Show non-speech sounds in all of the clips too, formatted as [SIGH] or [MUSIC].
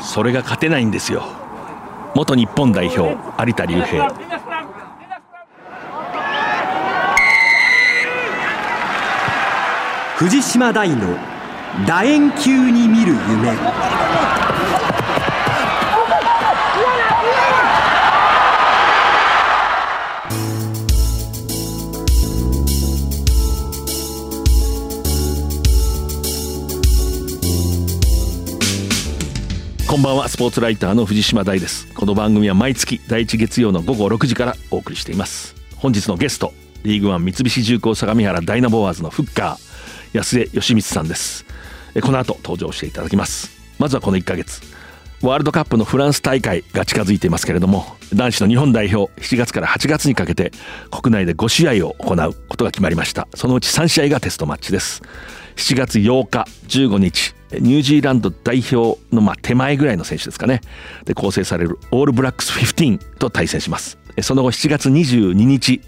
それが勝てないんですよ。元日本代表有田隆平藤島大の楕円球に見る夢。こんばんは。スポーツライターの藤島大です。この番組は毎月第一月曜の午後6時からお送りしています。本日のゲストリーグワン三菱重工相模原ダイナボアーズのフッカー安江義光さんです。この後登場していただきます。まずはこの1ヶ月。ワールドカップのフランス大会が近づいていますけれども男子の日本代表7月から8月にかけて国内で5試合を行うことが決まりました。そのうち3試合がテストマッチです。7月8日15日ニュージーランド代表のまあ手前ぐらいの選手ですかね。で構成されるオールブラックス15と対戦します。その後7月22日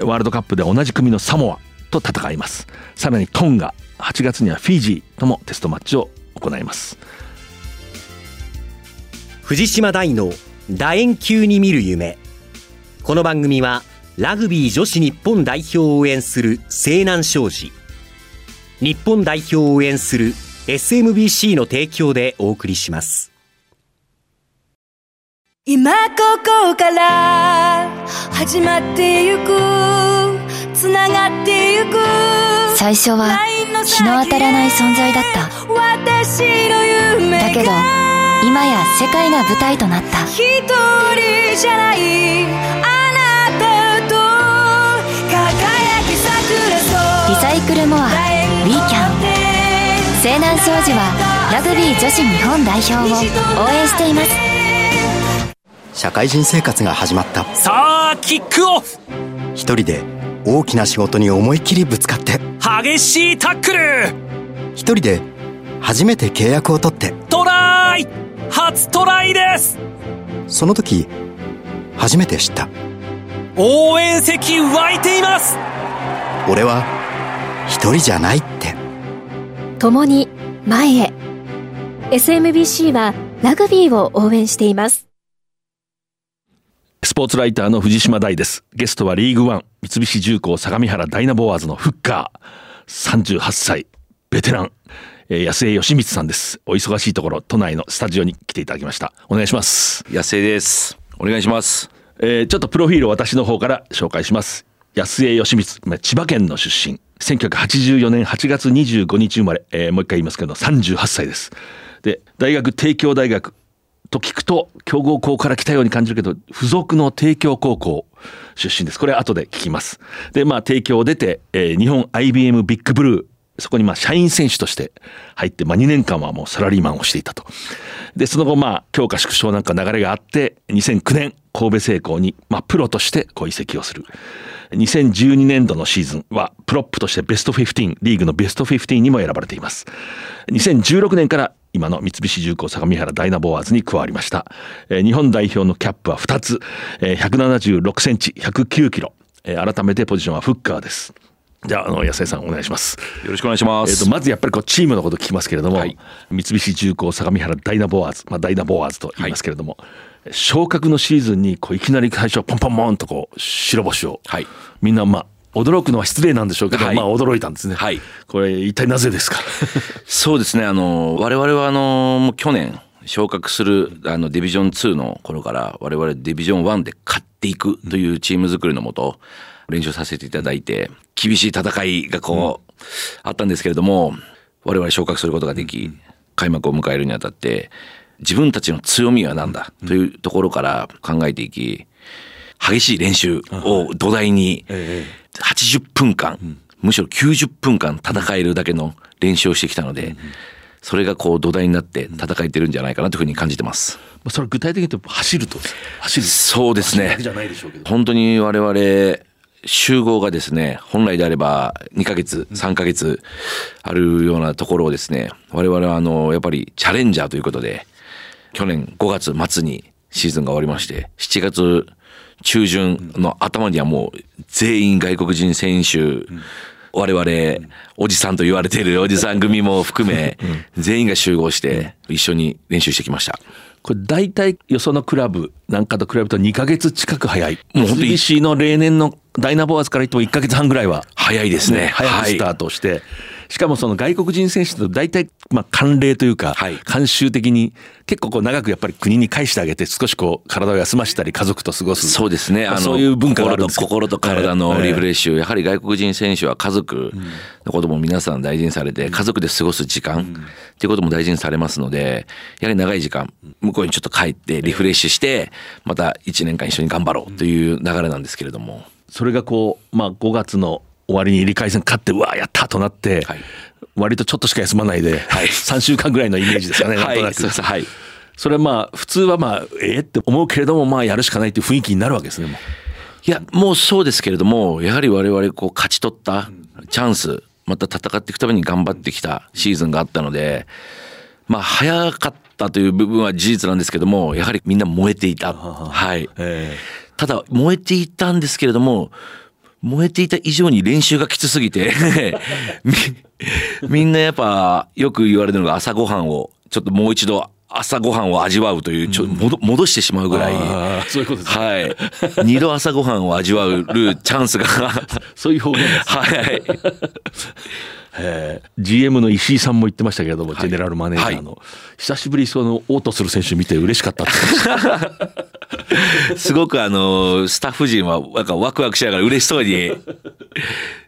ワールドカップで同じ組のサモアと戦います。さらにトンガ8月にはフィジーともテストマッチを行います。藤島大の楕円球に見る夢。この番組はラグビー女子日本代表を応援する西南商事。日本代表を応援する SMBC の提供でお送りします。今ここから始まってゆくつながってゆく最初は日の当たらない存在だった。私の夢だけど今や世界が舞台となった。一人じゃないあなたと輝き桜そうリサイクルモアウィーキャン西南商事はラグビー女子日本代表を応援しています。社会人生活が始まった。さあキックオフ。一人で大きな仕事に思いっきりぶつかって。激しいタックル。一人で初めて契約を取って。トライ。初トライです。その時初めて知った。応援席湧いています。俺は一人じゃないって。共に前へ。SMBC はラグビーを応援しています。スポーツライターの藤島大です。ゲストはリーグワン三菱重工相模原ダイナボアーズのフッカー。38歳ベテラン。えー安江義光さんです。お忙しいところ都内のスタジオに来ていただきました。お願いします。安江です。お願いします。えーちょっとプロフィールを私の方から紹介します。安江義光まあ千葉県の出身1984年8月25日生まれ、えーもう一回言いますけど38歳です。で大学帝京大学。と聞くと強豪校から来たように感じるけど付属の帝京高校出身です。これ後で聞きます。でまあ帝京を出て、えー日本 IBM ビッグブルー。そこにまあ社員選手として入って、まあ、2年間はもうサラリーマンをしていたと。で、その後まあ強化縮小なんか流れがあって、2009年神戸製鋼にまあプロとしてこう移籍をする。2012年度のシーズンはプロップとしてベスト15、リーグのベスト15にも選ばれています。2016年から今の三菱重工相模原ダイナボアーズに加わりました。えー日本代表のキャップは2つ、えー176センチ、109キロ。えー改めてポジションはフッカーです。じゃあ、あの、安江さんお願いします。よろしくお願いしまえー、す。とまずやっぱりこうチームのこと聞きますけれども、はい三菱重工相模原ダイナボアーズ、まあ、ダイナボアーズと言いますけれども、昇格のシーズンにこういきなり最初ポンポンポンとこう白星を、はいみんなまあ驚くのは失礼なんでしょうけど、はいまあ驚いたんですね。はいこれ一体なぜですか？[LAUGHS] そうですね。あの我々はあのもう去年昇格するあのディビジョン2の頃から我々ディビジョン1で勝っていくというチーム作りのもと練習させていただいて厳しい戦いがこう、あったんですけれども我々昇格することができ開幕を迎えるにあたって自分たちの強みは何だ？というところから考えていき激しい練習を土台に80分間、むしろ90分間戦えるだけの練習をしてきたので、それがこう土台になって戦えてるんじゃないかなというふうに感じてます。まあそれ具体的に言うと走ると。走る。そうですね。本当に我々集合がですね、本来であれば2ヶ月、3ヶ月あるようなところをですね、我々はあの、やっぱりチャレンジャーということで、去年5月末にシーズンが終わりまして、7月中旬の頭にはもう全員外国人選手我々、おじさんと言われているおじさん組も含め、全員が集合して一緒に練習してきました。これ大体よそのクラブなんかと比べると2ヶ月近く早い。もう本当にの例年のダイナボアーズから言っても1ヶ月半ぐらいは。早いですね。早くスタートして、しかもその外国人選手と大体まあ慣例というか、はい。慣習的に結構こう長くやっぱり国に返してあげて少しこう体を休ませたり家族と過ごす。そうですね。まあそういう文化があるんです心と心と体のリフレッシシュ。やはり外国人選手は家族のことも皆さん大事にされて、家族で過ごす時間っていうことも大事にされますので、やはり長い時間、向こうにちょっと帰ってリフレッシュして、また1年間一緒に頑張ろうという流れなんですけれども。それがこうまあ5月の終わりに入り替え戦勝ってうわやったとなって、はい。割とちょっとしか休まないで、はい。[LAUGHS] 3週間ぐらいのイメージですかね [LAUGHS] なんとなく、はい、それはまあ普通はまあええって思うけれどもまあやるしかないっていう雰囲気になるわけですねいや、もうそうですけれども、やはり我々こう勝ち取ったチャンス、また戦っていくために頑張ってきたシーズンがあったので、まあ早かったという部分は事実なんですけども、やはりみんな燃えていた。はい。え。ただ燃えていたんですけれども、燃えていた以上に練習がきつすぎて [LAUGHS] み、みんなやっぱよく言われるのが朝ごはんを、ちょっともう一度朝ごはんを味わうという、ちょ戻戻してしまうぐらい。そういうことですねはい。二度朝ごはんを味わうるチャンスが。[LAUGHS] そういう表現ですはい。[LAUGHS] えー GM の石井さんも言ってましたけれども、はいジェネラルマネージャーの、久しぶりにそのオートする選手見て嬉しかったって [LAUGHS] すごくあの、スタッフ陣はなんかワクワクしながら嬉しそうに、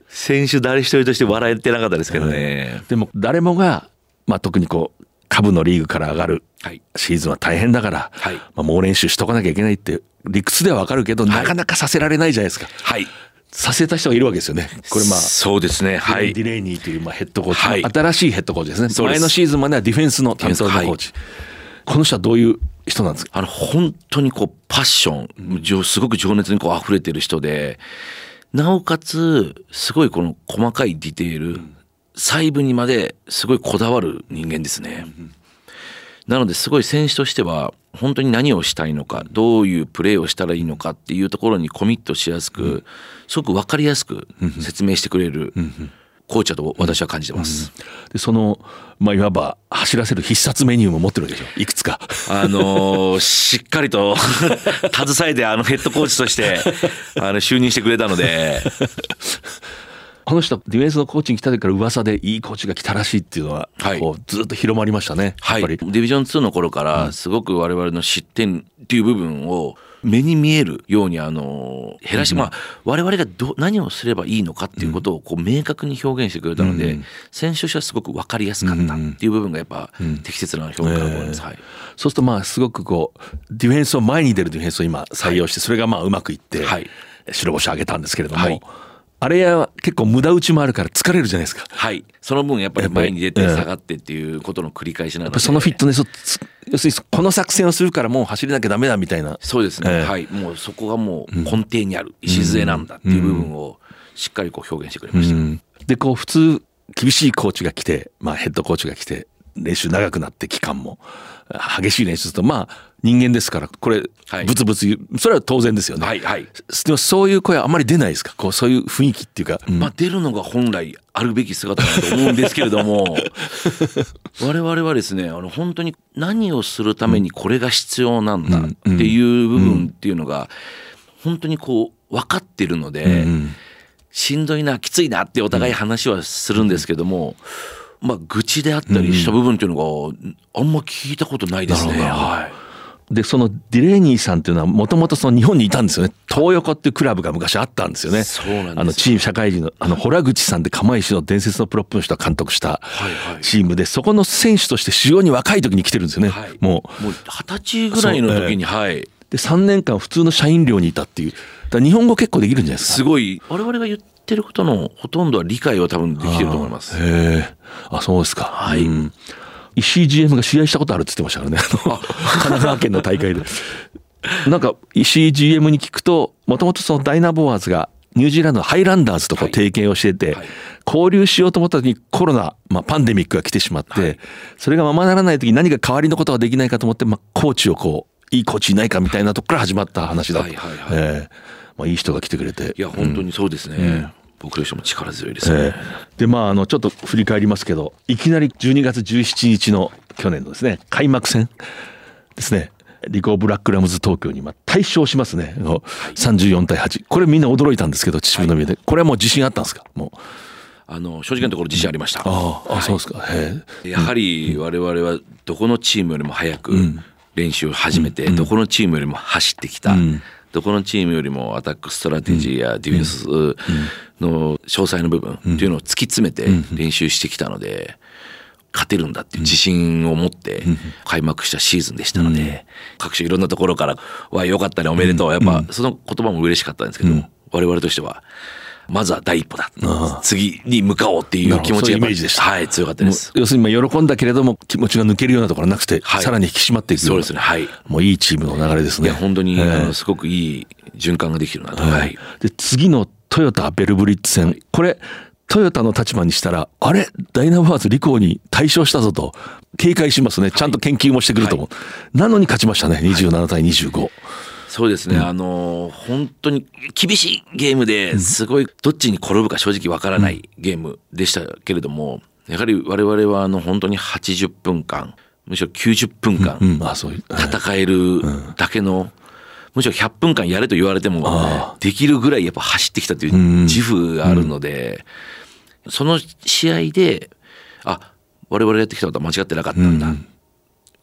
選手誰一人として笑えてなかったですけどね。でも誰もが、まあ、特にこう下部のリーグから上がるはい。シーズンは大変だから、はいまあ、猛練習しとかなきゃいけないって理屈ではわかるけど、なかなかさせられないじゃないですかはい。させた人がいるわけですよねこれまあそうですね。はいデ。ィレイニーというまあヘッドコーチ、はい新しいヘッドコーチですね前のシーズンまではディフェンスの担当のコーチ、この人はどういう人なんですか？あの、本当にこう、パッション、情すごく情熱にこう溢れてる人で、なおかつ、すごいこの細かいディテール、細部にまですごいこだわる人間ですね。なのですごい選手としては、本当に何をしたいのか、どういうプレーをしたらいいのかっていうところにコミットしやすく、すごく分かりやすく説明してくれるコーチだと私は感じてます。でその、まあ、いわば走らせる必殺メニューも持ってるわけでしょ。いくつか。あのーしっかりと [LAUGHS] 携えてあのヘッドコーチとしてあの就任してくれたので。この人ディフェンスのコーチに来た時から噂でいいコーチが来たらしいっていうのは、はい。こうずっと広まりましたね。はい、やっぱり、ディビジョン2の頃からすごく我々の失点っていう部分を目に見えるようにあの減らし、まあ我々がど何をすればいいのかっていうことをこう明確に表現してくれたので、選手としてはすごく分かりやすかったっていう部分がやっぱ適切な表現かと思います。はい。そうするとまあすごくこうディフェンスを前に出るディフェンスを今採用してそれがまあうまくいってはい。白星を挙げたんですけれども、はいあれは結構無駄打ちもあるから疲れるじゃないですか。はい、その分やっぱり前に出て下がってっていうことの繰り返しなので。そのフィットネス要するにこの作戦をするからもう走れなきゃダメだみたいな。そうですね、ええ。はい。もうそこがもう根底にある礎なんだっていう部分をしっかりこう表現してくれました、うん。でこう普通厳しいコーチが来て、まあ、ヘッドコーチが来て練習長くなって期間も激しい練習するとまあ人間ですからこれはい。ブツブツ言う。それは当然ですよね。はいはい。でもそういう声はあんまり出ないですか？こうそういう雰囲気っていうか、まあ出るのが本来あるべき姿だと思うんですけれども。[LAUGHS] 我々はですねあの本当に何をするためにこれが必要なんだっていう部分っていうのが本当にこう分かってるので、しんどいなきついなってお互い話はするんですけども、まあ愚痴であったりした部分っていうのがあんま聞いたことないですね。はいでそのディレーニーさんっていうのはもともとその日本にいたんですよね。東横っていうクラブが昔あったんですよね。そうなんですあのチーム社会人のあの洞口さんで釜石の伝説のプロップの人が監督したチームでそこの選手として非常に若い時に来てるんですよね、はい、もう。もう二十歳ぐらいの時に、はい。で3年間普通の社員寮にいたっていう。だ日本語結構できるんじゃないですか。すごい。我々が言ってることのほとんどは理解は多分できてると思います。へえあそうですか。はい。うん石井 GM が試合したことあるって言ってましたからね。[LAUGHS] 神奈川県の大会で。[LAUGHS] なんか石井 GM に聞くともともとそのダイナボアーズがニュージーランドのハイランダーズとこうはい。提携をしてて、はい。交流しようと思った時にコロナ、まあ、パンデミックが来てしまって、それがままならない時に何か代わりのことができないかと思って、まあ、コーチをこういいコーチいないかみたいなとこから始まった話だと、はいはいはいええ。まあ、いい人が来てくれて。いや本当にそうですね。僕としても力強いですね。えーでまああのちょっと振り返りますけどいきなり12月17日の去年のですね開幕戦ですね。リコーブラックラムズ東京にまあ大勝しますね、あの34対8これみんな驚いたんですけど秩父宮で、これはもう自信あったんですか？もう。あの正直なところ自信ありました。ああ、あそうですか。やはり我々はどこのチームよりも早く練習を始めて、どこのチームよりも走ってきた、どこのチームよりもアタックストラテジーやディフェンスの詳細の部分っていうのを突き詰めて練習してきたので。勝てるんだっていう自信を持って開幕したシーズンでしたので、各種いろんなところから「わよかったねおめでとう」やっぱその言葉も嬉しかったんですけど、我々としてはまずは第一歩だ。次に向かおうっていう気持ちがイメージでした。はい強かったです。要するにまあ喜んだけれども気持ちが抜けるようなところはなくて、はい。さらに引き締まっていくよそうですね。はい。もういいチームの流れですね。いや本当に、ええ。あのすごくいい循環ができてるなと、ははい。い、で次のトヨタベルブリッツ戦、これトヨタの立場にしたらあれ？ダイナバーズリコーに大勝したぞと。警戒しますね。ちゃんと研究もしてくると思う、なのに勝ちましたね。27対25、そうですね、あの本当に厳しいゲームですごいどっちに転ぶか正直わからないゲームでしたけれどもやはり我々はあの本当に80分間むしろ90分間戦えるだけの、むしろ100分間やれと言われてもできるぐらいやっぱ走ってきたという自負があるので、その試合であ我々やってきたことは間違ってなかったんだ、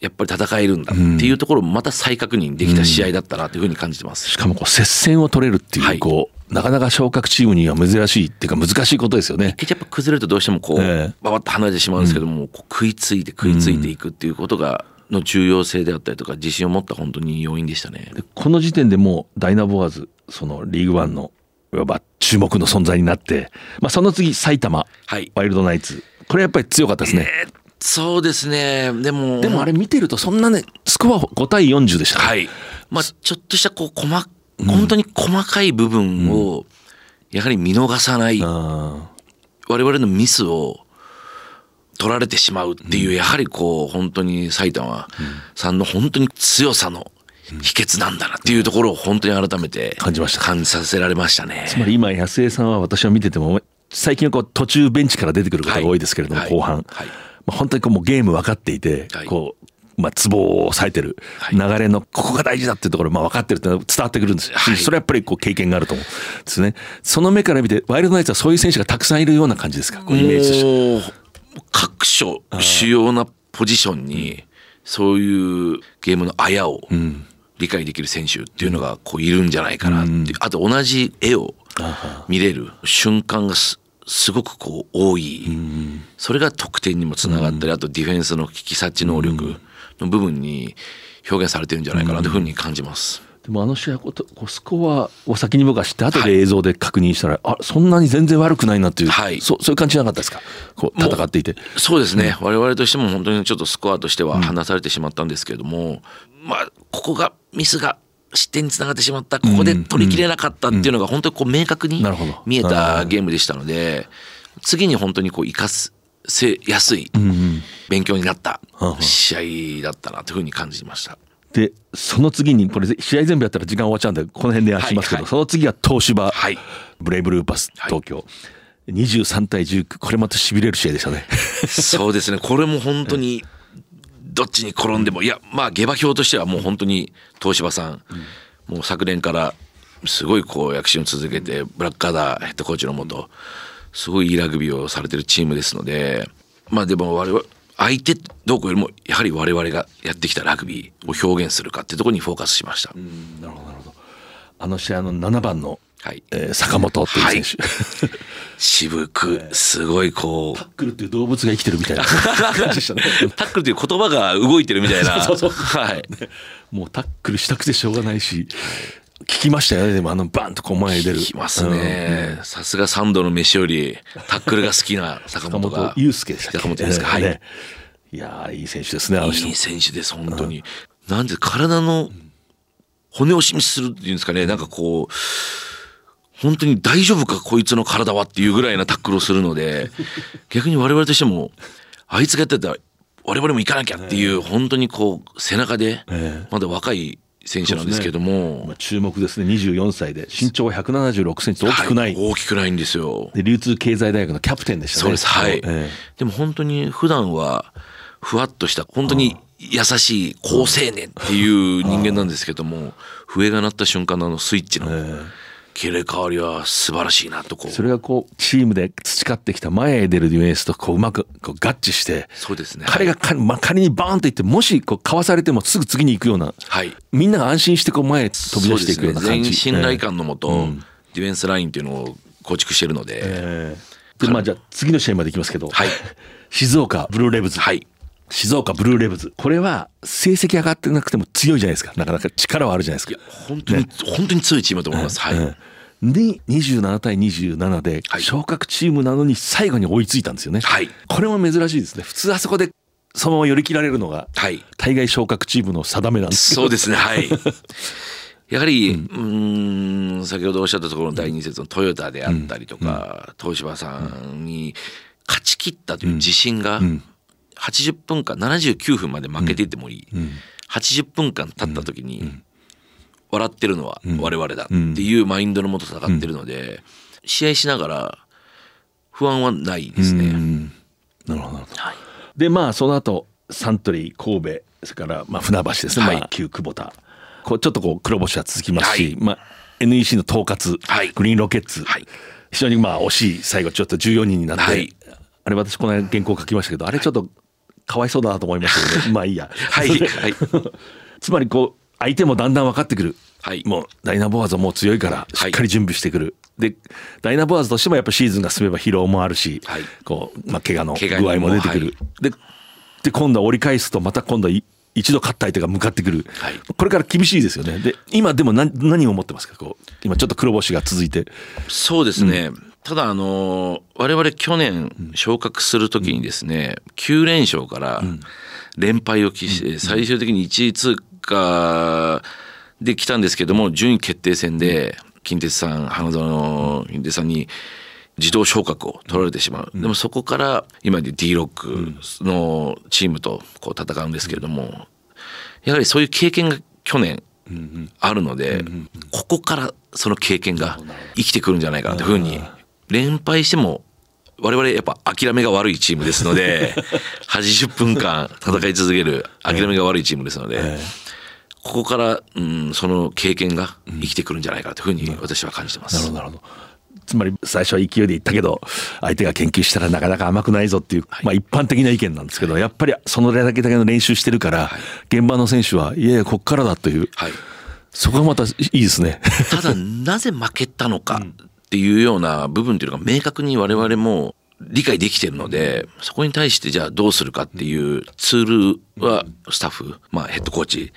やっぱり戦えるんだっていうところをまた再確認できた試合だったなというふうに感じてます。しかもこう接戦を取れるっていう、はいこうなかなか昇格チームには珍しいっていうか難しいことですよね。やっぱ崩れるとどうしてもこう、ええばばっと離れてしまうんですけども、こう食いついて食いついていくっていうことが、の重要性であったりとか自信を持った本当に要因でしたね。でこの時点でもうダイナボアーズそのリーグワンのいわば注目の存在になって、まあ、その次埼玉はい。ワイルドナイツこれやっぱり強かったですね。そうですね。でも、でもあれ見てるとそんなねスコア5対40でしたね。はい。まあ、ちょっとしたこう、細、本当に細かい部分を、やはり見逃さない、あ我々のミスを取られてしまうっていう、やはりこう、本当に埼玉さんの本当に強さの秘訣なんだなっていうところを本当に改めて感じました感じさせられましたねー。つまり今安江さんは私は見てても最近はこう途中ベンチから出てくることが多いですけれども、はい後半、はいまあ、本当にこうもうゲーム分かっていて、はい。こう。まあ、ツボを抑えてるはい。流れのここが大事だっていうところまあ分かってるって伝わってくるんですよ、はい。それはやっぱりこう経験があると思うんですね。その目から見てワイルドナイツはそういう選手がたくさんいるような感じですか？こうイメージとして。各所主要なポジションにそういうゲームのあやを理解できる選手っていうのがこういるんじゃないかなっていう。あと同じ絵を見れる瞬間がすすごくこう多い。それが得点にもつながったりあとディフェンスの危機察知能力の部分に表現されてるんじゃないかなというふうに感じます。でもあの試合こスコアを先に僕は知って後で映像で確認したら、あそんなに全然悪くないなっていう、はい。そうそういう感じなかったですか？こう戦っていて。そうですね、我々としても本当にちょっとスコアとしては離されてしまったんですけれども、まあここがミスが失点につながってしまった。ここで取りきれなかったっていうのが本当にこう明確に見えたゲームでしたので次に本当にこう生かすせやすい勉強になった試合だったなというふうに感じました。でその次にこれ試合全部やったら時間終わっちゃうんでこの辺で話しますけど、はいはい。その次は東芝、はい。ブレイブルーパスはい。東京、23対19これまたしびれる試合でしたね。そうですね。これも本当にどっちに転んでもいやまあ下馬評としてはもう本当に東芝さん、もう昨年からすごいこう躍進を続けてブラックアダーヘッドコーチのもとすごいいいラグビーをされてるチームですのでまあでも我々相手どうこうよりもやはり我々がやってきたラグビーを表現するかっていうところにフォーカスしました。なるほどあの試合の7番の、はい。えー坂本っていう選手、[LAUGHS] 渋くすごいこう。タックルっていう動物が生きてるみたいな。[LAUGHS] 感じでしたね。タックルという言葉が動いてるみたいな。[LAUGHS] そうそうはい。もうタックルしたくてしょうがないし。聞きましたよねでもあのバンとこう前に出る。聞きますね。さすが三度の飯よりタックルが好きな坂坂本が介でした坂本ですか。はい。ね。いやーいい選手ですねあの人。いい選手です本当に。なんで体の骨を示するっていうんですかね。なんかこう本当に大丈夫かこいつの体はっていうぐらいなタックルをするので [LAUGHS] 逆に我々としてもあいつがやってたら我々も行かなきゃっていう本当にこう背中でえまだ若い選手なんですけども、まあ、注目ですね。24歳で身長176センチと大きくない、は大きくないんですよ。で流通経済大学のキャプテンでしたね。そうです。はい。えでも本当に普段はふわっとした本当に優しい好青年っていう人間なんですけども、笛が鳴った瞬間のあのスイッチの切り替わりは素晴らしいなとこう。えそれがこうチームで培ってきた前へ出るディフェンスとこううまくこう合致してそうですね。彼がか、まあ、仮にバーンといってもしこうかわされてもすぐ次に行くようなはい。みんなが安心してこう前へ飛び出していくような感じ。全員信頼感のもと、うんディフェンスラインっていうのを構築してるので、ええでまあじゃあ次の試合までいきますけど、はい [LAUGHS] 静岡ブルーレブズ、はい。静岡ブルーレブズ。これは成績上がってなくても強いじゃないですか。なかなか力はあるじゃないですか。本当に、本当に強いチームだと思います。はい。うん。で27対27ではい。昇格チームなのに最後に追いついたんですよね。はい。これも珍しいですね。普通あそこでそのまま寄り切られるのがはい。昇格チームの定めなんですそうですね、はい。[LAUGHS] やはり、うーん、先ほどおっしゃったところの第二節のトヨタであったりとか、東芝さんに勝ち切ったという自信が、80分間、79分まで負けていてもいい。80分間経った時に、笑ってるのは我々だっていうマインドのもと戦ってるので、試合しながら不安はないですね。なるほどなるほど。はい。でまあその後サントリー神戸それからまあ船橋ですね、はい。まあ、旧久保田。こうちょっとこう黒星は続きますし、はい。まあ、NEC の統括、はい。グリーンロケッツ、はい。非常にまあ惜しい最後ちょっと14人になって、はい。あれ私この間原稿書きましたけどあれちょっとかわいそうだなと思いましたけど、[LAUGHS] まあいいや。はい。[LAUGHS] はい。つまりこう相手もだんだん分かってくる。はい。もうダイナボアーズはもう強いからしっかり準備してくる。でダイナボアーズとしてもやっぱシーズンが進めば疲労もあるし、はい。こうまあ怪我の具合も出てくる。でで今度は折り返すとまた今度はい一度勝った相手が向かってくる、はい。これから厳しいですよね。で今でも何何を思ってますか？こう今ちょっと黒星が続いて。そうですね、ただあの我々去年昇格する時にですね、9連勝から連敗を喫して最終的に1位通過で来たんですけども順位決定戦で近鉄さん花園の近鉄さんに自動昇格を取られてしまう、でもそこから今で D ロックのチームとこう戦うんですけれどもやはりそういう経験が去年あるので、ここからその経験が生きてくるんじゃないかなというふうに連敗しても我々やっぱ諦めが悪いチームですので [LAUGHS] 80分間戦い続ける諦めが悪いチームですので、ここから、うん、その経験が生きてくるんじゃないかなというふうに私は感じてます。なるほどなるほど。つまり最初は勢いでいったけど相手が研究したらなかなか甘くないぞっていう、まあ一般的な意見なんですけど、やっぱりそのだけだけの練習してるから、現場の選手はいやいやこっからだという、はい。そこがまたいいですね。[LAUGHS] ただなぜ負けたのかっていうような部分っていうのが明確に我々も理解できてるのでそこに対してじゃあどうするかっていうツールはスタッフ、まあ、ヘッドコーチ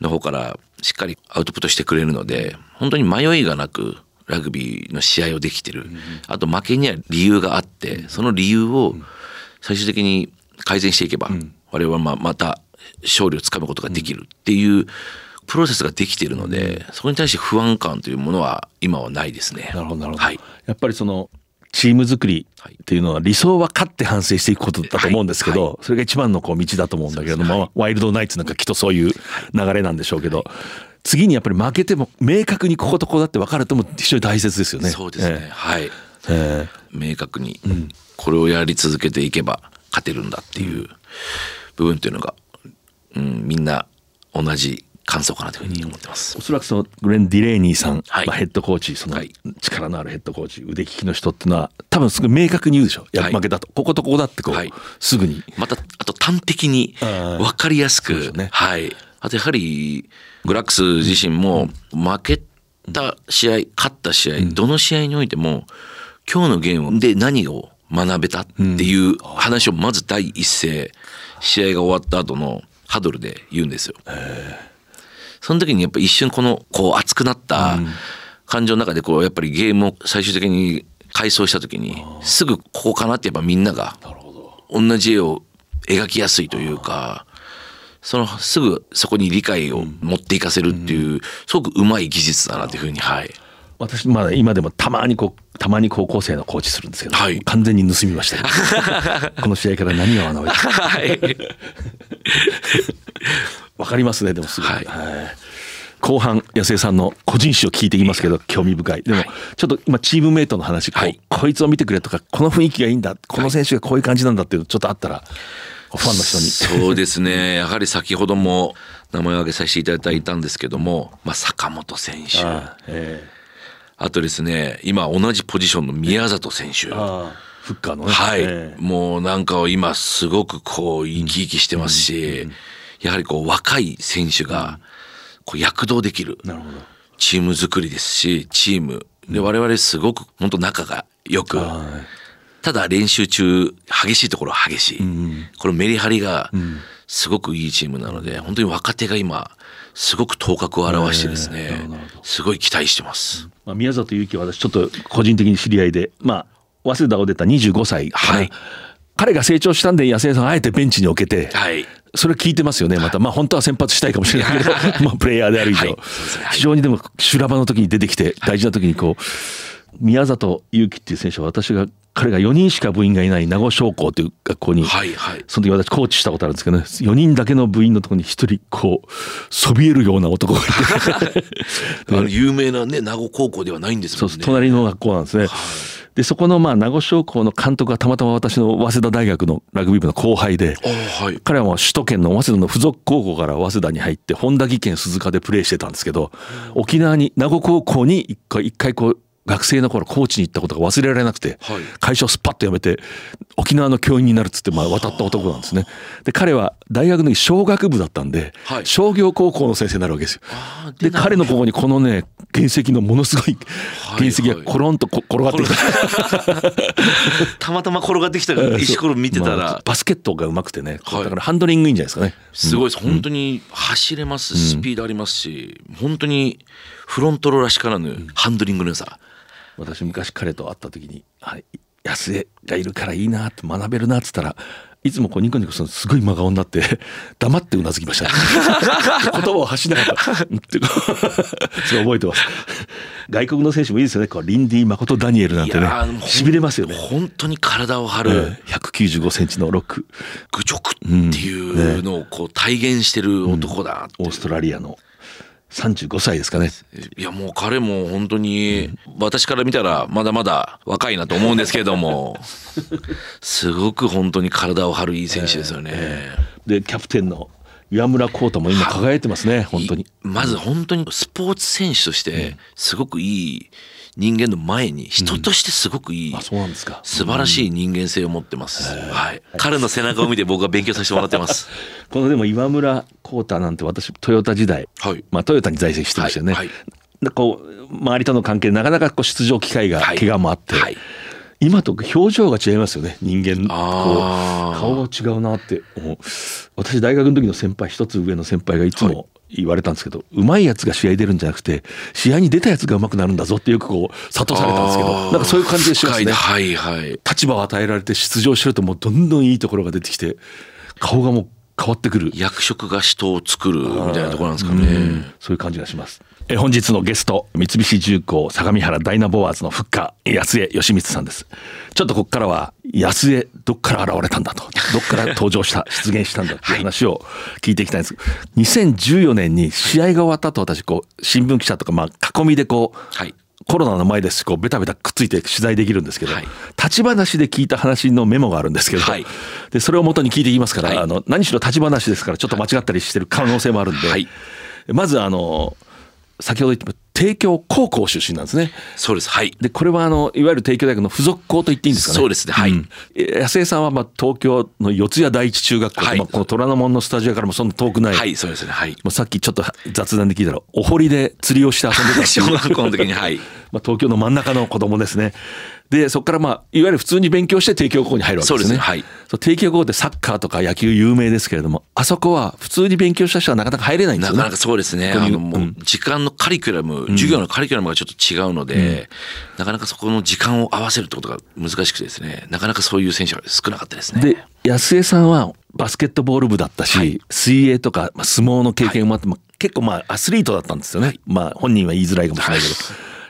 の方からしっかりアウトプットしてくれるので本当に迷いがなくラグビーの試合をできてる。あと負けには理由があってその理由を最終的に改善していけば我々はまた勝利をつかむことができるっていうプロセスができているのでそこに対して不安感というものは今はないですね。なるほどなるほど、はい。やっぱりそのチーム作りっていうのは理想は勝って反省していくことだと思うんですけど、はい。それが一番のこう道だと思うんだけれども、ワイルドナイツなんかきっとそういう流れなんでしょうけど、次にやっぱり負けても明確にこことここだって分かるとも非常に大切ですよね。そうですね、はい。ええ。え明確にこれをやり続けていけば勝てるんだっていう部分っていうのが、うん、みんな同じ感想かなというふうに思ってます。おそらくそのグレン・ディレイニーさん、はい。まあ、ヘッドコーチそのはい。力のあるヘッドコーチ腕利きの人っていうのは多分すぐ明確に言うでしょ、い、やはい負けたと。こことここだってこう、はい。すぐに。またあと端的に分かりやすく、ね。はい、あとやはりグラックス自身も負けた試合勝った試合、どの試合においても今日のゲームで何を学べたっていう話をまず第一声試合が終わった後のハドルで言うんですよ。その時にやっぱ一瞬このこう熱くなった感情の中でこうやっぱりゲームを最終的に回想した時にすぐここかなってやっぱみんなが同じ絵を描きやすいというかそのすぐそこに理解を持っていかせるっていうすごくうまい技術だなというふうにはい私まだ今でもたまにこうたまに高校生のコーチするんですけど、はい。完全に盗みましたよ [LAUGHS] この試合から何が学べたはい。わかりますねでもすぐ、はい。はい。後半安江さんの個人史を聞いていきますけど興味深い。でもちょっと今チームメイトの話ここいつを見てくれとかこの雰囲気がいいんだこの選手がこういう感じなんだっていうのちょっとあったらファンの人に。そうですね。やはり先ほども名前を挙げさせていただいたんですけども、まあ、坂本選手。ああえとですね、今同じポジションの宮里選手。フッカーのね。はい、ええ。もうなんか今すごくこう生き生きしてますし、やはりこう若い選手がこう躍動できるチーム作りですし、チーム。で我々すごく本当仲が良く、はただ練習中激しいところは激しい、このメリハリがすごくいいチームなので本当に若手が今すごく頭角を現してですねすごい期待してます。まあ、宮里優輝は私ちょっと個人的に知り合いでまあ早稲田を出た25歳はい。彼が成長したんで安江さんあえてベンチに置けて、はい。それ聞いてますよねまた。まあ本当は先発したいかもしれないけど [LAUGHS] まあプレイヤーである以上、はい。非常にでも修羅場の時に出てきて大事な時にこう宮里優輝っていう選手は私が彼が4人しか部員がいない名護商工という学校に、はいはい。その時私コーチしたことあるんですけどね。4人だけの部員のところに1人こうそびえるような男がいて。[LAUGHS] あの有名なね名護高校ではないんですそもんね。う隣の学校なんですね。でそこのまあ名護商工の監督がたまたま私の早稲田大学のラグビー部の後輩であはい。彼はもう首都圏の早稲田の附属高校から早稲田に入って本田技研鈴鹿でプレーしてたんですけど沖縄に名護高校に一回一回こう学生の頃コーチに行ったことが忘れられなくてはい。会社をスパッと辞めて沖縄の教員になるっつってまあ渡った男なんですね。で彼は大学の時商学部だったんではい。商業高校の先生になるわけですよ。で彼のここにこのね原石のものすごい原石がコロンとこ転がってきた。た。またま転がってきた石ころ見てたまあらバスケットが上手くてね、はい。だからハンドリングいいんじゃないですかね。すごいです。本当に走れますスピードありますし本当にフロントローらしからぬハンドリングの良さ私昔彼と会った時に「はい、安江がいるからいいな」って学べるなっつったらいつもこうニコニコするのすごい真顔になって [LAUGHS] 黙ってうなずきました、[LAUGHS] 言葉を発しなかった。うんってこう覚えてます。外国の選手もいいですよね。こうリンディ・マコト・ダニエルなんてね。しびれますよね、本当に体を張えるえ195センチのロック。愚直っていうのをこう体現してる男だってオーストラリアの35歳ですかね。いやもう彼も本当に私から見たらまだまだ若いなと思うんですけれどもすごく本当に体を張るいい選手ですよね。でキャプテンの岩村浩太も今輝いてますね本当に。いまず本当にスポーツ選手としてすごくいい人間の前に人としてすごくいいあそうなんですか。素晴らしい人間性を持ってます。はい。彼の背中を見て僕は勉強させてもらってます。[LAUGHS] このでも岩村浩太なんて私トヨタ時代、はい。まあ、トヨタに在籍してましたよね、はい。でこう周りとの関係でなかなかこう出場機会が、はい。怪我もあって、はい。今と表情が違いますよね人間。こう顔が違うなって思う。私大学の時の先輩一つ上の先輩がいつも言われたんですけど、うまいやつが試合出るんじゃなくて試合に出たやつがうまくなるんだぞってよくこう諭されたんですけどなんかそういう感じがしますね。はいはい。立場を与えられて出場してるともうどんどんいいところが出てきて顔がもう変わってくる役職が人を作るみたいなところなんですかうんね。そういう感じがします。え本日のゲスト三菱重工相模原ダイナボアーズのフッカー安江義光さんですちょっとここからは安江どっから現れたんだと。どっから登場した [LAUGHS] 出現したんだっていう話を聞いていきたいんです。2014年に試合が終わった後私こう新聞記者とかまあ囲みでこうはい。コロナの前ですしこうベタベタくっついて取材できるんですけど、はい。立ち話で聞いた話のメモがあるんですけど、はい。でそれを元に聞いていきますから、はい。あの何しろ立ち話ですからちょっと間違ったりしてる可能性もあるんで、はい。まずあの先ほど言った帝京高校出身なんですね。そうです。はい。でこれはあのいわゆる帝京大学の付属校と言っていいんですかね。そうですねはいんえ安江さんはまあ東京の四谷第一中学校、はいまあ、この虎ノ門のスタジオからもそんな遠くない、はい、そうですね。はい。もうさっきちょっと雑談で聞いたらお堀で釣りをして遊んでた [LAUGHS] 小学校の時に、はい。[LAUGHS] まあ、東京の真ん中の子供ですね。でそこからまあいわゆる普通に勉強して帝京高校に入るわけですね。そうですね。はい。そう帝京高校ってサッカーとか野球有名ですけれどもあそこは普通に勉強した人はなかなか入れないんですよね。なかなかそうですね。あの、もう、時間のカリキュラム、授業のカリキュラムがちょっと違うので、なかなかそこの時間を合わせるってことが難しくてですね、なかなかそういう選手が少なかったですね。で安江さんはバスケットボール部だったし、水泳とか、まあ、相撲の経験もあって、まあ、結構まあアスリートだったんですよね、まあ本人は言いづらいかもしれないけど、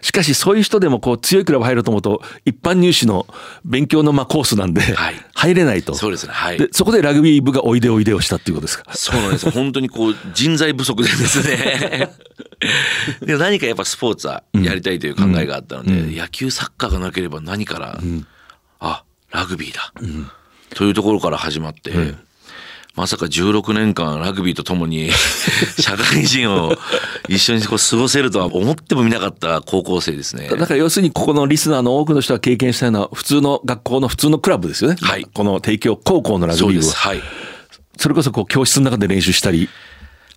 しかしそういう人でもこう強いクラブ入ろうと思うと一般入試の勉強のまあコースなんではい入れないと。そうですねはいでそこでラグビー部がおいでおいでをしたっていうことですか？そうなんですよ。本当にこう、人材不足でですね。[LAUGHS] でも何かやっぱスポーツはやりたいという考えがあったので、野球、サッカーがなければ何から、あ、ラグビーだ、というところから始まって、まさか16年間ラグビーとともに [LAUGHS] 社会人を一緒にこう過ごせるとは思ってもみなかった高校生ですね。だから要するにここのリスナーの多くの人が経験したような普通の学校の普通のクラブですよね。はいこの帝京高校のラグビーです。。はい。それこそこう教室の中で練習したり。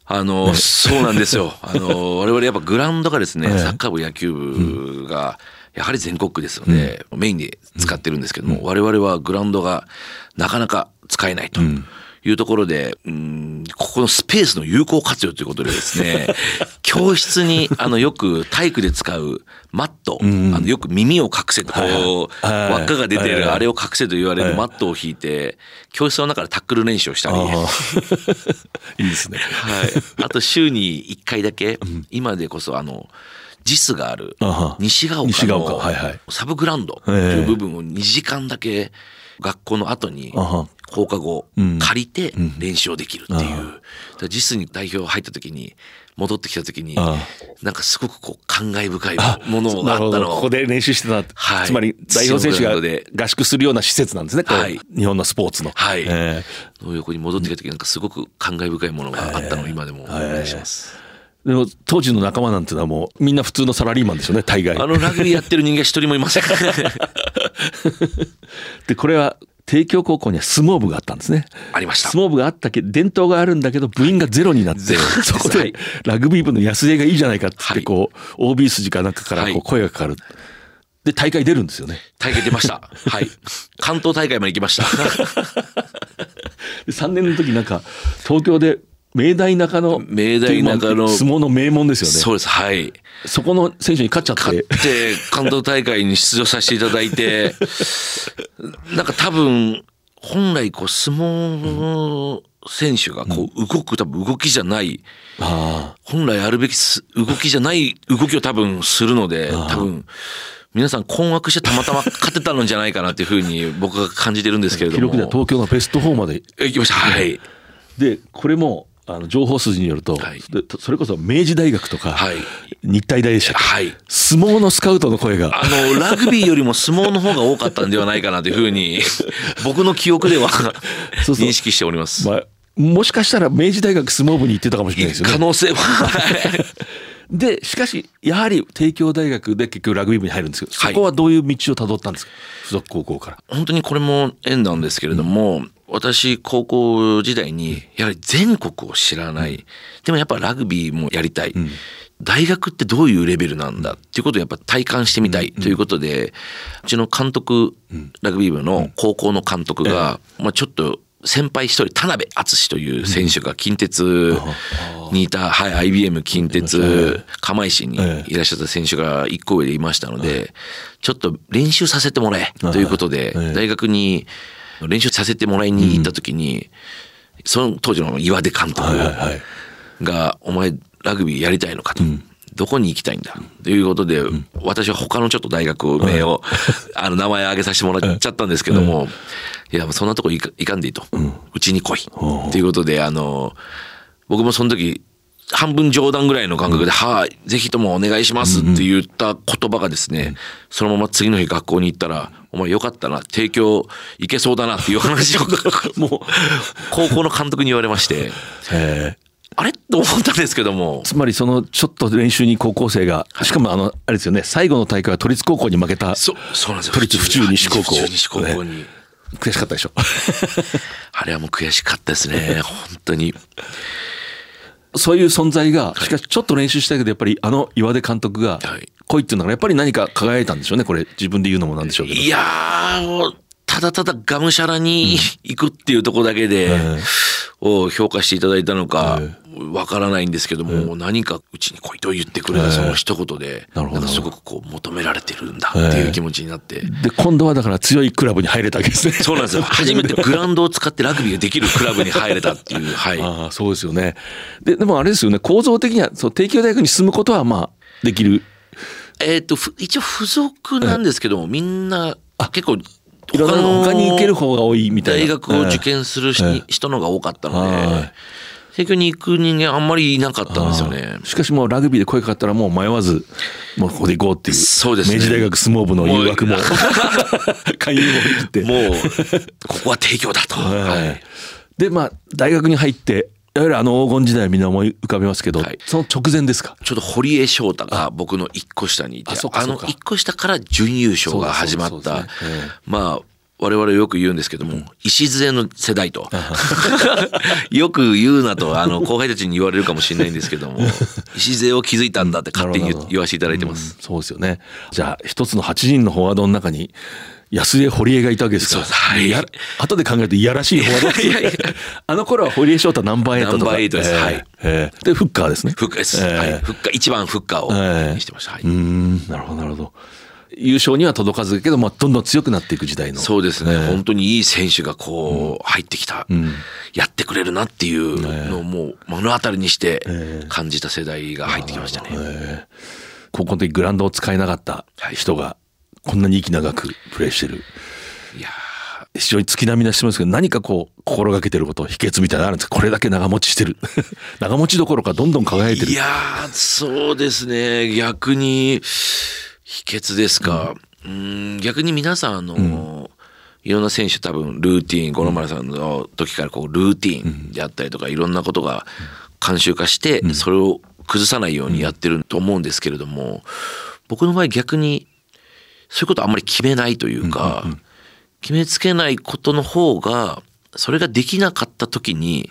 あの、そうなんですよ。あの、[LAUGHS] 我々やっぱグラウンドがですね、ええサッカー部、野球部が、やはり全国区ですので、メインで使ってるんですけども、我々はグラウンドがなかなか使えないと。いうところで、うん、ここのスペースの有効活用ということでですね、[LAUGHS] 教室に、あの、よく体育で使うマット、あの、よく耳を隠せと、こう、はい。はい輪っかが出てはい。る、あれを隠せと言われるマットを引いて、教室の中でタックル練習をしたり、[LAUGHS] いいですね。はい。あと週に1回だけ、今でこそあの、JIS がある西が丘のサブグラウンドという部分を2時間だけ学校の後に放課後うん借りて練習をできるっていう。だから JIS に代表入った時に戻ってきた時にあなんかすごくこう感慨深いものが。あったのをここで練習してた。はいつまり代表選手が合宿するような施設なんですね。はい日本のスポーツの。はいえの横に戻ってきた時なんかすごく感慨深いものがあったのを今でも思い出します。えでも当時の仲間なんていうのはもうみんな普通のサラリーマンですよね、大概。あのラグビーやってる人間一人もいません。[LAUGHS] で、これは帝京高校には相撲部があったんですね。ありました。相撲部があったけど、伝統があるんだけど、部員がゼロになって、[LAUGHS] そこはいでラグビー部の安江がいいじゃないかって言って、はいこう、OB 筋かなんかからこはいう声がかかる。で、大会出るんですよね。大会出ました。[LAUGHS] はい。関東大会まで行きました。[LAUGHS] で3年の時なんか、東京で明大中野。明大中野。相撲の名門ですよね。そうです。はい。そこの選手に勝っちゃ勝っ。ってて、関東大会に出場させていただいて、なんか多分、本来こう、相撲選手がこう、動く、多分動きじゃない、あ本来あるべきす動きじゃない動きを多分するので、多分、皆さん困惑してたまたま勝てたのじゃないかなっていうふうに僕が感じてるんですけれあ。ども。記録では東京のベスト4まで。行きました。はい。で、これも、あの情報筋によると、はいでそれこそ明治大学とか、はい日体大でしたっけ？はい。相撲のスカウトの声が。あの、ラグビーよりも相撲の方が多かったんではないかなというふうに、[LAUGHS] 僕の記憶では認識しております。まあ、もしかしたら明治大学相撲部に行ってたかもしれないですよね。可能性は。[LAUGHS] で、しかし、やはり帝京大学で結局ラグビー部に入るんですけど、はいそこはどういう道をたどったんですか？付属高校から。本当にこれも縁なんですけれども、私、高校時代に、やはり全国を知らない。でもやっぱラグビーもやりたい。大学ってどういうレベルなんだ？っていうことをやっぱ体感してみたいということで、うちの監督、ラグビー部の高校の監督が、まあちょっと先輩一人、田辺敦という選手が近鉄にいた、はい、IBM 近鉄釜石にいらっしゃった選手が一個上でいましたので、ちょっと練習させてもらえということで、大学に練習させてもらいに行った時に、その当時の岩出監督が、お前ラグビーやりたいのかと。どこに行きたいんだ？ということで、私は他のちょっと大学名を、あの名前挙げさせてもらっちゃったんですけども、いや、もうそんなとこ行かんでいいと。うちに来い。ということで、あの、僕もその時、半分冗談ぐらいの感覚で、はい、ぜひともお願いしますって言った言葉がですね、そのまま次の日学校に行ったら、お前よかったな、提供行けそうだなっていう話を、[LAUGHS] もう、高校の監督に言われまして、え。ーあれ？と思ったんですけども、つまりそのちょっと練習に高校生が、しかもあの、あれですよね、最後の大会は都立高校に負けた、そう、そうなんですよ。都立府中西高校。府中西高校に。悔しかったでしょ。[LAUGHS] あれはもう悔しかったですね、[LAUGHS] 本当に。そういう存在が、しかしちょっと練習したけど、やっぱりあの岩出監督がはい、来いっていうのがやっぱり何か輝いたんでしょうね、これ自分で言うのもなんでしょうけど。いやー、ただただがむしゃらに行くっていうところだけで、を評価していただいたのか、わからないんですけども、何かうちに来いと言ってくれたその一言で、なるほどんかすごくこう求められてるんだっていう気持ちになって。で、今度はだから強いクラブに入れたわけですね。[LAUGHS] そうなんですよ。[LAUGHS] 初めてグラウンドを使ってラグビーができるクラブに入れたっていう。はい。ああ、そうですよね。で、でもあれですよね、構造的には、そう、帝京大学に進むことはまあ、できるえっ、とふ一応付属なんですけども、みんな結構いろんな他に行ける方が多いみたいな。大学を受験する人のが多かったのはい。で帝京に行く人間あんまりいなかったんですよね。しかしもうラグビーで声かかったらもう迷わずもうここで行こうっていうそうですね。明治大学相撲部の誘惑も。[LAUGHS] 勧誘もできて。もうここは帝京だと。はい。はい。でまあ大学に入っていわゆるあの黄金時代をみんな思い浮かべますけど、はい。その直前ですか？ちょうど堀江翔太が僕の一個下にいてあの一個下から準優勝が始まったね。ええ。まあ我々よく言うんですけども、礎の世代と。[LAUGHS] よく言うなとあの後輩たちに言われるかもしれないんですけども [LAUGHS] 礎を築いたんだって勝手に言わせていただいてます。うん。そうですよね。じゃあ一つの8人のフォワードの中に？安江堀江がいたわけですから。はい。後で考えるといやらしいフォワードで。すいやいや。[LAUGHS] あの頃は堀江翔太ナンバーエイトとか。ナンバーエイトです。ええはい。ええ。でフッカーですね。フッカーです。ええ。はい。フッカー、一番フッカーええ。をしてました。はい。うーんなるほどなるほど。優勝には届かずだけど、まあ、どんどん強くなっていく時代の。そうですね、ええ。本当にいい選手がこう入ってきた、ん。やってくれるなっていうのをもう目の当たりにして感じた世代が入ってきましたね。高校の時グラウンドを使えなかった人がこんなに息長くプレーしてる。いや非常に月並みな質問ですけど何かこう心がけてること秘訣みたいなのあるんですか？これだけ長持ちしてる。[LAUGHS] 長持ちどころかどんどん輝いてる。ーいやーそうですね。逆に秘訣ですか、うん、逆に皆さんあの、いろんな選手多分ルーティン五郎丸さんの時からこうルーティンであったりとかいろんなことが慣習化してそれを崩さないようにやってると思うんですけれども僕の場合逆にそういうことあんまり決めないというか、決めつけないことの方がそれができなかった時に、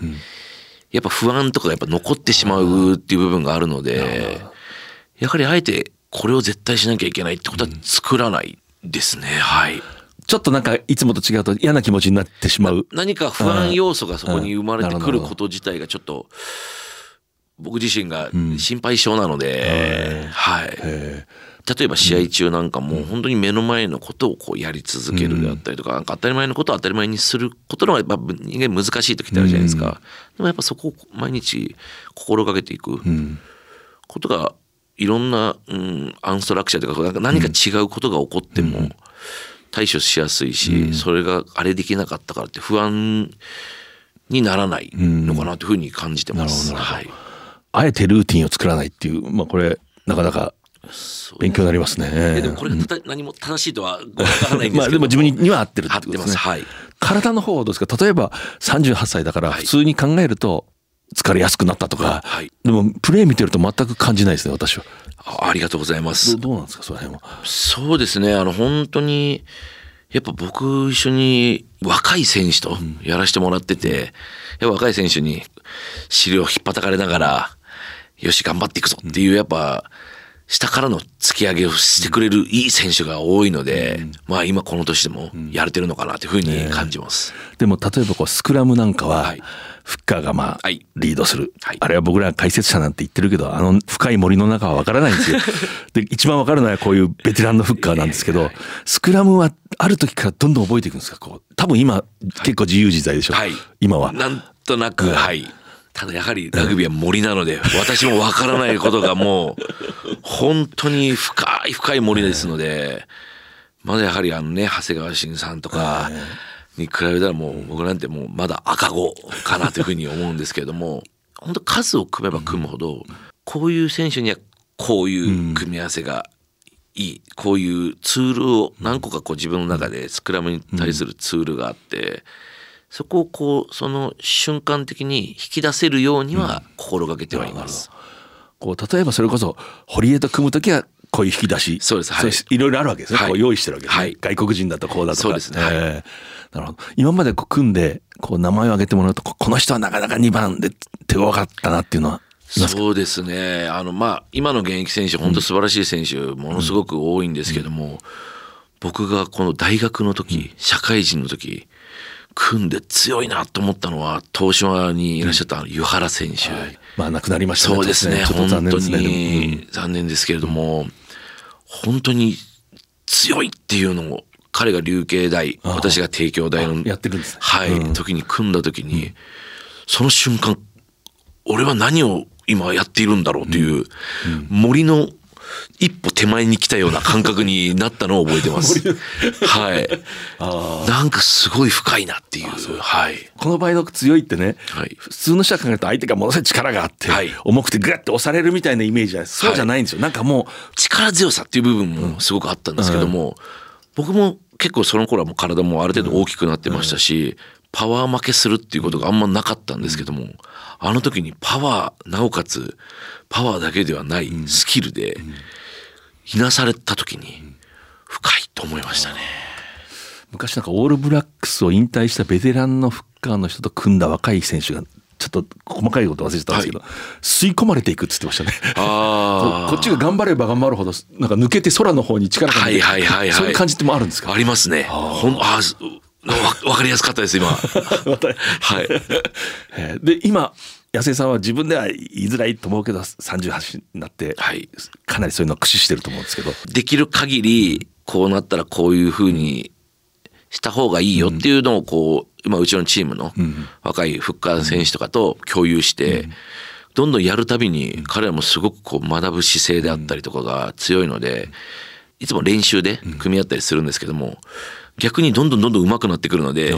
やっぱ不安とかがやっぱ残ってしまうっていう部分があるのでやはりあえてこれを絶対しなきゃいけないってことは作らないですね。はい。ちょっとなんかいつもと違うと嫌な気持ちになってしまう。何か不安要素がそこに生まれてくること自体がちょっと僕自身が心配性なので、はい例えば試合中なんかもう本当に目の前のことをこうやり続けるであったりとかなんか当たり前のことを当たり前にすることのがやっぱ人間難しい時ってあるじゃないですか。でもやっぱそこを毎日心がけていく。ことがいろんな、うん、アンストラクチャーというか何か違うことが起こっても対処しやすいし、それがあれできなかったからって不安にならないのかなというふうに感じてます。はい。あえてルーティンを作らないっていうまあこれなかなか勉強になりますね。えでもこれがたた何も正しいとは [LAUGHS] わからないんでけど。ますあでも自分には合ってるって合ってます。ことですねはい。体の方はどうですか？例えば38歳だからはい。普通に考えると疲れやすくなったとか、はい。でもプレー見てると全く感じないですね私は。あありがとうございます。ど。どうなんですかその辺は？そうですね。あの本当にやっぱ僕一緒に若い選手とやらせてもらってて、やっぱ若い選手に尻を引っ叩かれながら、よし頑張っていくぞっていうやっぱ下からの突き上げをしてくれるいい選手が多いので、まあ今この年でもやれてるのかなというふうに感じます。でも例えばこうスクラムなんかは、はい。フッカーがまあはい。リードする、はい。あれは僕ら解説者なんて言ってるけどあの深い森の中は分からないんですよ。[LAUGHS] で一番分かるのはこういうベテランのフッカーなんですけどスクラムはある時からどんどん覚えていくんですか？こう多分今結構自由自在でしょ、はい。今は。なんとなく、はい。ただやはりラグビーは森なので、[LAUGHS] 私もわからないことがもう、本当に深い深い森ですので、まだやはりあのね、長谷川慎さんとかに比べたらもう僕なんてもうまだ赤子かなというふうに思うんですけれども、本当数を組めば組むほど、こういう選手にはこういう組み合わせがいいこういうツールを何個かこう自分の中でスクラムに対するツールがあってそこをこうその瞬間的に引き出せるようには心がけてはいます。こう例えばそれこそ堀江と組む時はこういう引き出し。そうです。はい。いろいろあるわけですね、はい。こう用意してるわけですね、はい。外国人だとこうだとか。そうですね。はい。ええなるほど。今までこう組んでこう名前を挙げてもらうとここの人はなかなか2番で手強かったなっていうのはそうですね。あのまあ今の現役選手本当素晴らしい選手ものすごく多いんですけども、僕がこの大学の時社会人の時組んで強いなと思ったのは東島にいらっしゃった湯原選手。まあ亡くなりましたそうですね。ちょっと本当残念ですね。に残念ですけれども、本当に強いっていうのを彼が琉球大私が帝京大のやってるんですね。はい、うん。時に組んだ時に、その瞬間俺は何を今やっているんだろうという、森の一歩手前に来たような感覚になったのを覚えてます。[LAUGHS] はい。[LAUGHS] なんかすごい深いなっていう。はい。この場合の強いってね、はい。普通の人が考えると相手がものすごい力があって、はい。重くてグッて押されるみたいなイメージじゃない。そうじゃないんですよ、なんかも力強さっていう部分もすごくあったんですけども、僕も結構その頃はもう体もある程度大きくなってましたし、パワー負けするっていうことがあんまなかったんですけども、あの時にパワーなおかつパワーだけではないスキルでいなされた時に深いと思いましたね。う昔なんかオールブラックスを引退したベテランのフッカーの人と組んだ若い選手がちょっと細かいこと忘れてたんですけど、吸い込まれていくって言ってましたね。こっちが頑張れば頑張るほどなんか抜けて空の方に力が抜けてはいはいはいはい。そういう感じってもあるんですか？ありますね。ほんあすわわかりやすかったです今。[LAUGHS] はい。[LAUGHS] えーで今安江さんは自分では言いづらいと思うけど38になって、はい。かなりそういうのを駆使してると思うんですけど。できる限りこうなったらこういうふうにした方がいいよっていうのをこう今うちのチームの若いフッカー選手とかと共有してどんどんやるたびに彼らもすごくこう学ぶ姿勢であったりとかが強いのでいつも練習で組み合ったりするんですけども逆にどんどんどんどん上手くなってくるので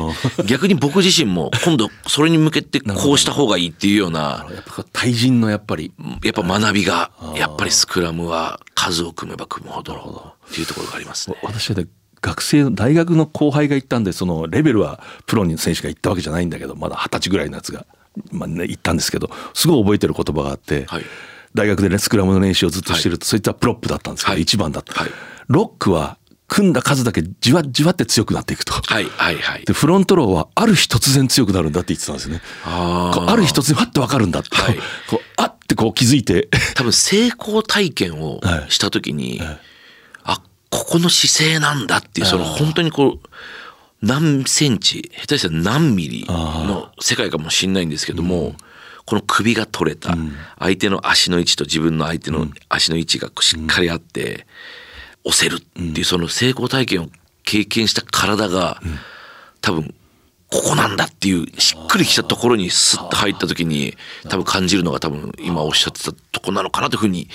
逆に僕自身も今度それに向けてこうした方がいいっていうようなやっぱ対人のやっぱり。やっぱ学びがやっぱりスクラムは数を組めば組むほどっていうところがありますね。私はね学生の大学の後輩が行ったんでそのレベルはプロの選手が行ったわけじゃないんだけどまだ二十歳ぐらいのやつが、まあね、行ったんですけどすごい覚えてる言葉があって、はい。大学でねスクラムの練習をずっとしてると、そいつはプロップだったんですけど、はい。一番だった、はい。ロックは組んだ数だけじわじわって強くなっていくと。はいはいはい。で。フロントローはある日突然強くなるんだって言ってたんですよね。あー。こうある日突然ファッと分かるんだって、はい。こうあってこう気づいて。多分成功体験をはい。した時に、あここの姿勢なんだっていうその本当にこう何センチ下手したら何ミリの世界かもしれないんですけども、この首が取れた。相手の足の位置と自分の相手の足の位置がしっかりあって押せるっていうその成功体験を経験した体が多分ここなんだっていうしっくりきたところにスッと入った時に多分感じるのが多分今おっしゃってたとこなのかなというふうに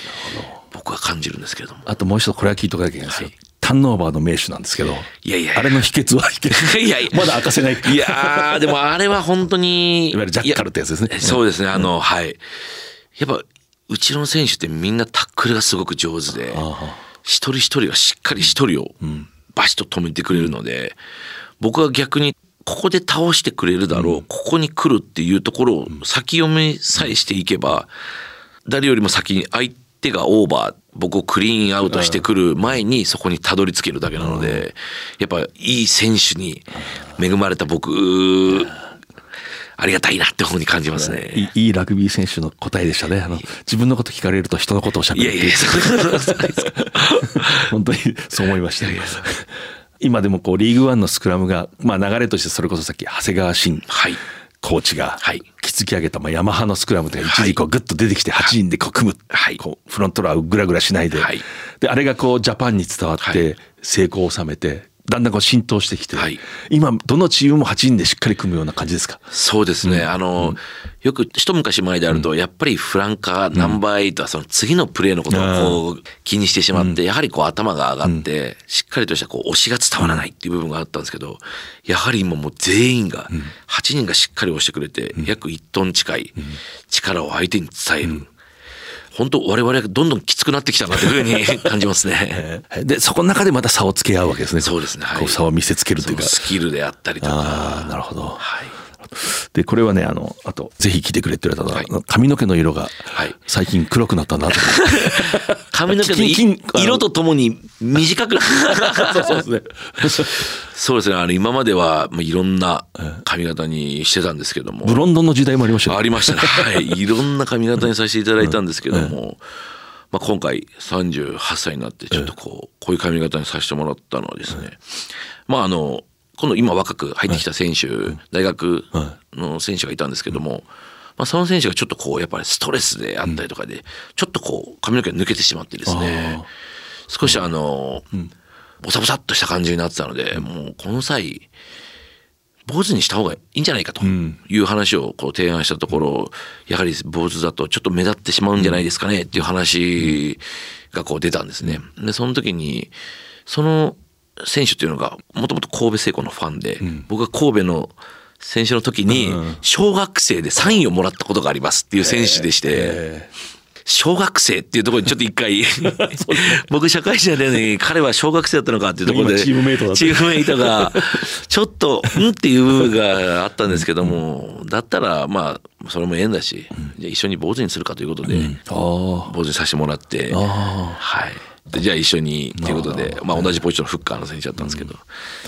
僕は感じるんですけれども。あともう一つこれは聞いとかなきゃいけないんですよ、はい。ターンオーバーの名手なんですけどいやいやあれの秘訣は秘訣い。[LAUGHS] やいや。まだ明かせないいやーでもあれは本当にいわゆるジャッカルってやつですね。そうですね。あの、はい。やっぱうちの選手ってみんなタックルがすごく上手で一人一人がしっかり一人をバシッと止めてくれるので、僕は逆にここで倒してくれるだろう、ここに来るっていうところを先読めさえしていけば誰よりも先に相手がオーバー僕をクリーンアウトしてくる前にそこにたどり着けるだけなのでやっぱいい選手に恵まれた僕ありがたいなって方に感じますね。いいいラグビー選手の答えでしたね。あの自分のこと聞かれると人のことをしゃべる。いやいや、[LAUGHS] 本当にそう思いました。今でもこうリーグワンのスクラムが、まあ、流れとしてそれこそさっき長谷川慎。はい。コーチがはい。築き上げた、まあ、ヤマハのスクラムとか一時こうグッと出てきて8人でこう組む、はい。こうフロントラーをグラグラしないで,、はい。であれがこうジャパンに伝わっはて成功を収めてだんだんこう浸透してきて、はい。今どのチームも8人でしっかり組むような感じですか？そうですね。あの、よく一昔前であると、やっぱりフランカー、ナンバーエイトはその次のプレーのことをこう気にしてしまって、やはりこう頭が上がって、しっかりとしたこう押しが伝わらないっていう部分があったんですけど、やはり今もう全員が、8人がしっかり押してくれて、約1トン近い力を相手に伝える。本当我々がどんどんきつくなってきたなというふうに [LAUGHS] 感じますね。でそこの中でまた差をつけ合うわけですねそうですねはい差を見せつけるというかスキルであったりとあか。あなるほどはい。でこれはねあのあとぜひ聞いてくれって言われたのは、髪の毛の色がはい。最近黒くなったなと。[LAUGHS] 髪の毛の色とともに短くな [LAUGHS] そうですねそうですね。あの、今までは、まあ、いろんな髪型にしてたんですけども。ブロンドの時代もありましたよ。ありましたね。[LAUGHS] はい。いろんな髪型にさせていただいたんですけども、まあ、今回38歳になって、ちょっとこう、こういう髪型にさせてもらったのはですね、まあ、あの、今度今若く入ってきた選手、大学の選手がいたんですけども、まあ、その選手がちょっとこう、やっぱりストレスであったりとかで、ちょっとこう、髪の毛が抜けてしまってですね、少しあの、ボサボサっとした感じになってたので、もうこの際、坊主にした方がいいんじゃないかという話をこう提案したところ、やはり坊主だとちょっと目立ってしまうんじゃないですかねっていう話がこう出たんですね。で、その時に、その選手っていうのがもともと神戸製鋼のファンで、僕が神戸の選手の時に小学生でサインをもらったことがありますっていう選手でして、小学生っていうところにちょっと一回 [LAUGHS] 僕社会人でね彼は小学生だったのかっていうところで今チームメイトだった。チームメイトがちょっとうんっていう部分があったんですけどもだったらまあそれも縁だしじゃあ一緒に坊主にするかということであ坊主にさせてもらってはいでじゃあ一緒にということでまあ同じポジションのフッカーの選手だったんですけど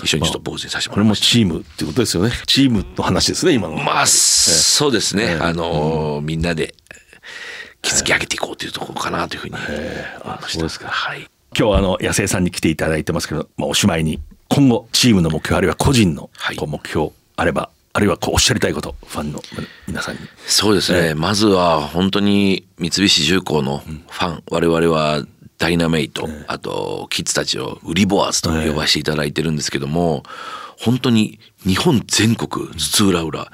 一緒にちょっと坊主にさせてこれももらいました。チームってことですよね。チームの話ですね今の。まあ、そうですね。あのーみんなで築き上げていこうというところかなというふうに思いました。そうですか。はい。今日はあの野生さんに来ていただいてますけど、まあ、おしまいに今後チームの目標あるいは個人のはい。こう目標あれば、あるいはこうおっしゃりたいことファンの皆さんに。そうですね。まずは本当に三菱重工のファン、我々はダイナメイト、あとキッズたちをウリボアーズと呼ばせていただいてるんですけども、本当に日本全国津々浦々、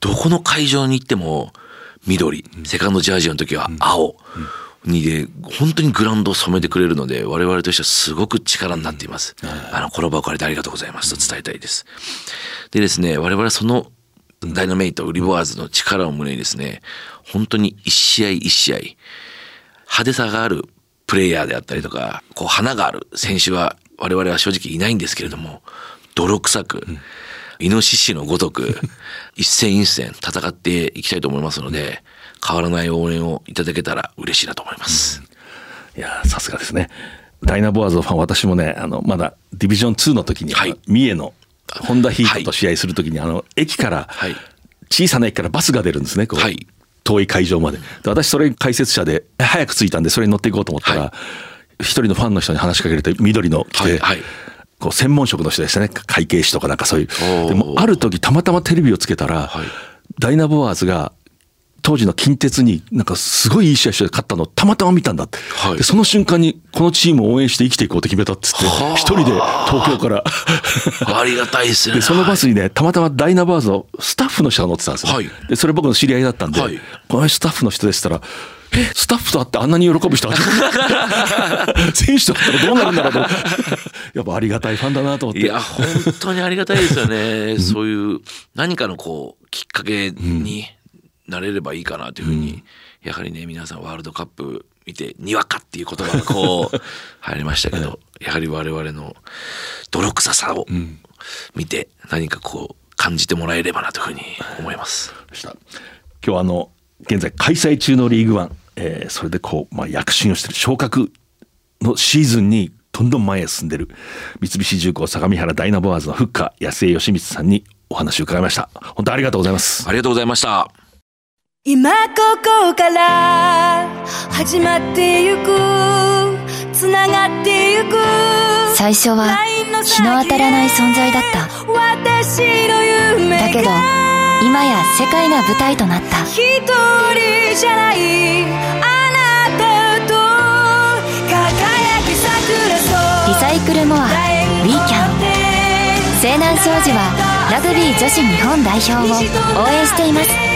どこの会場に行っても緑、セカンドジャージの時は青。にで本当にグラウンドを染めてくれるので我々としてはすごく力になっています。あのこの場を借りてありがとうございますと伝えたいです。でですね我々はそのダイナメイトウリボワーズの力を胸にですね本当に一試合一試合派手さがあるプレイヤーであったりとかこう花がある。選手は我々は正直いないんですけれども泥臭く、イノシシのごとく [LAUGHS] 一戦一戦戦っていきたいと思いますので変わらない応援をいただけたら嬉しいなと思います。いやーさすがですね。ダイナボアーズのファン私もねあのまだディビジョン2の時に、はい。三重のホンダヒートと試合する時に、あの駅から、はい。小さな駅からバスが出るんですねこう、はい遠い会場まで。で私それ解説者で早く着いたんでそれに乗っていこうと思ったら、はい。一人のファンの人に話しかけれて緑の着て、はいはい。こう専門職の人でしたね。会計士とかなんかそういう。ー。でもある時たまたまテレビをつけたら、はい。ダイナボアーズが当時の近鉄になんかすごいいい試合して勝ったのをたまたま見たんだって、はい。でその瞬間にこのチームを応援して生きていこうって決めたっつってはあ。一人で東京から。[LAUGHS] ありがたいですね。でそのバスにねたまたまダイナバーズのスタッフの人が乗ってたんですよ、はい。でそれ僕の知り合いだったんで、はい。このスタッフの人でしたらえスタッフと会ってあんなに喜ぶ人 [LAUGHS] 選手と会ったらどうなるんだろうと。やっぱありがたいファンだなと思って。いや本当にありがたいですよね。そういう何かのこうきっかけになれればいいかなというふうに、やはりね皆さんワールドカップ見てにわかっていう言葉がこう [LAUGHS] 入りましたけど、やはり我々の泥臭さを見て何かこう感じてもらえればなというふうに思います。今日はあの現在開催中のリーグワン、えーそれでこう、まあ、躍進をしている昇格のシーズンにどんどん前へ進んでる三菱重工相模原ダイナボアーズのフッカー安江義光さんにお話を伺いました。本当ありがとうございます。ありがとうございました。今ここから始まってゆくつながってゆく最初は日の当たらない存在だった。私の夢がだけど今や世界が舞台となった。一人じゃないあなたと輝き桜そうリサイクルモアウィーキャン西南商事はラグビー女子日本代表を応援しています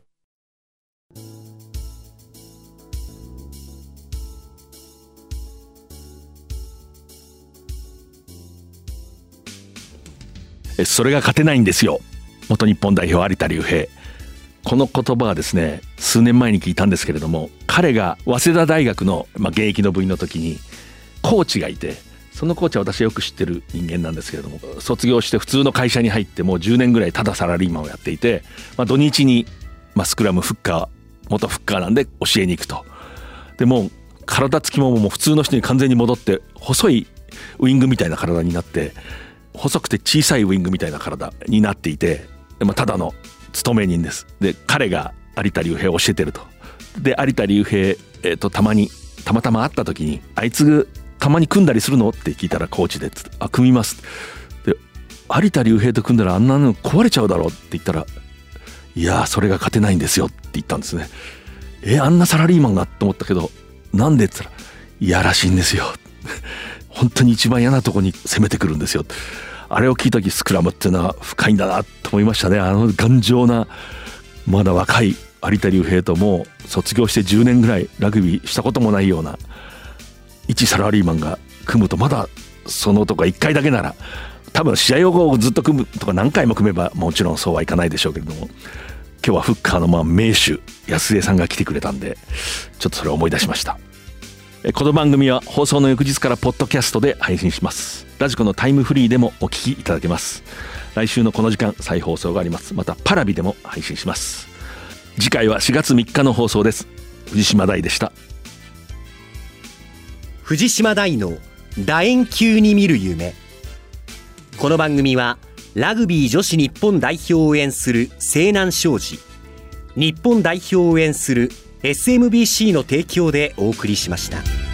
それが勝てないんですよ。元日本代表有田竜平この言葉はですね数年前に聞いたんですけれども彼が早稲田大学の、まあ、現役の部員の時にコーチがいてそのコーチは私はよく知ってる人間なんですけれども卒業して普通の会社に入ってもう10年ぐらいただサラリーマンをやっていて、まあ、土日に、まあ、スクラムフッカー元フッカーなんで教えに行くと。でもう体つきももう普通の人に完全に戻って細いウイングみたいな体になって細くて小さいウイングみたいな体になっていて、まあ、ただの勤め人です。で彼が有田竜平を教えてると。で有田竜平、えー、とたまにたまたま会った時に「あいつたまに組んだりするの?」って聞いたらコーチで「あ組みます」で有田竜平と組んだらあんなの壊れちゃうだろって言ったら「いやそれが勝てないんですよ」って言ったんですね。えあんなサラリーマンが？と思ったけどなんでっつったら「いやらしいんですよ」本当に一番嫌なとこに攻めてくるんですよ。あれを聞いた時スクラムっていうのは深いんだなと思いましたね。あの頑丈なまだ若い有田竜平とも卒業して10年ぐらいラグビーしたこともないような一サラリーマンが組むとまだそのとか1回だけなら多分試合をずっと組むとか何回も組めばもちろんそうはいかないでしょうけれども今日はフッカーのまあ名手安江さんが来てくれたんでちょっとそれを思い出しました。この番組は放送の翌日からポッドキャストで配信します。ラジコのタイムフリーでもお聞きいただけます。来週のこの時間再放送があります。またパラビでも配信します。次回は4月3日の放送です。藤島大でした。藤島大の楕円球に見る夢。この番組はラグビー女子日本代表を応援する西南商事。日本代表を応援する SMBC の提供でお送りしました。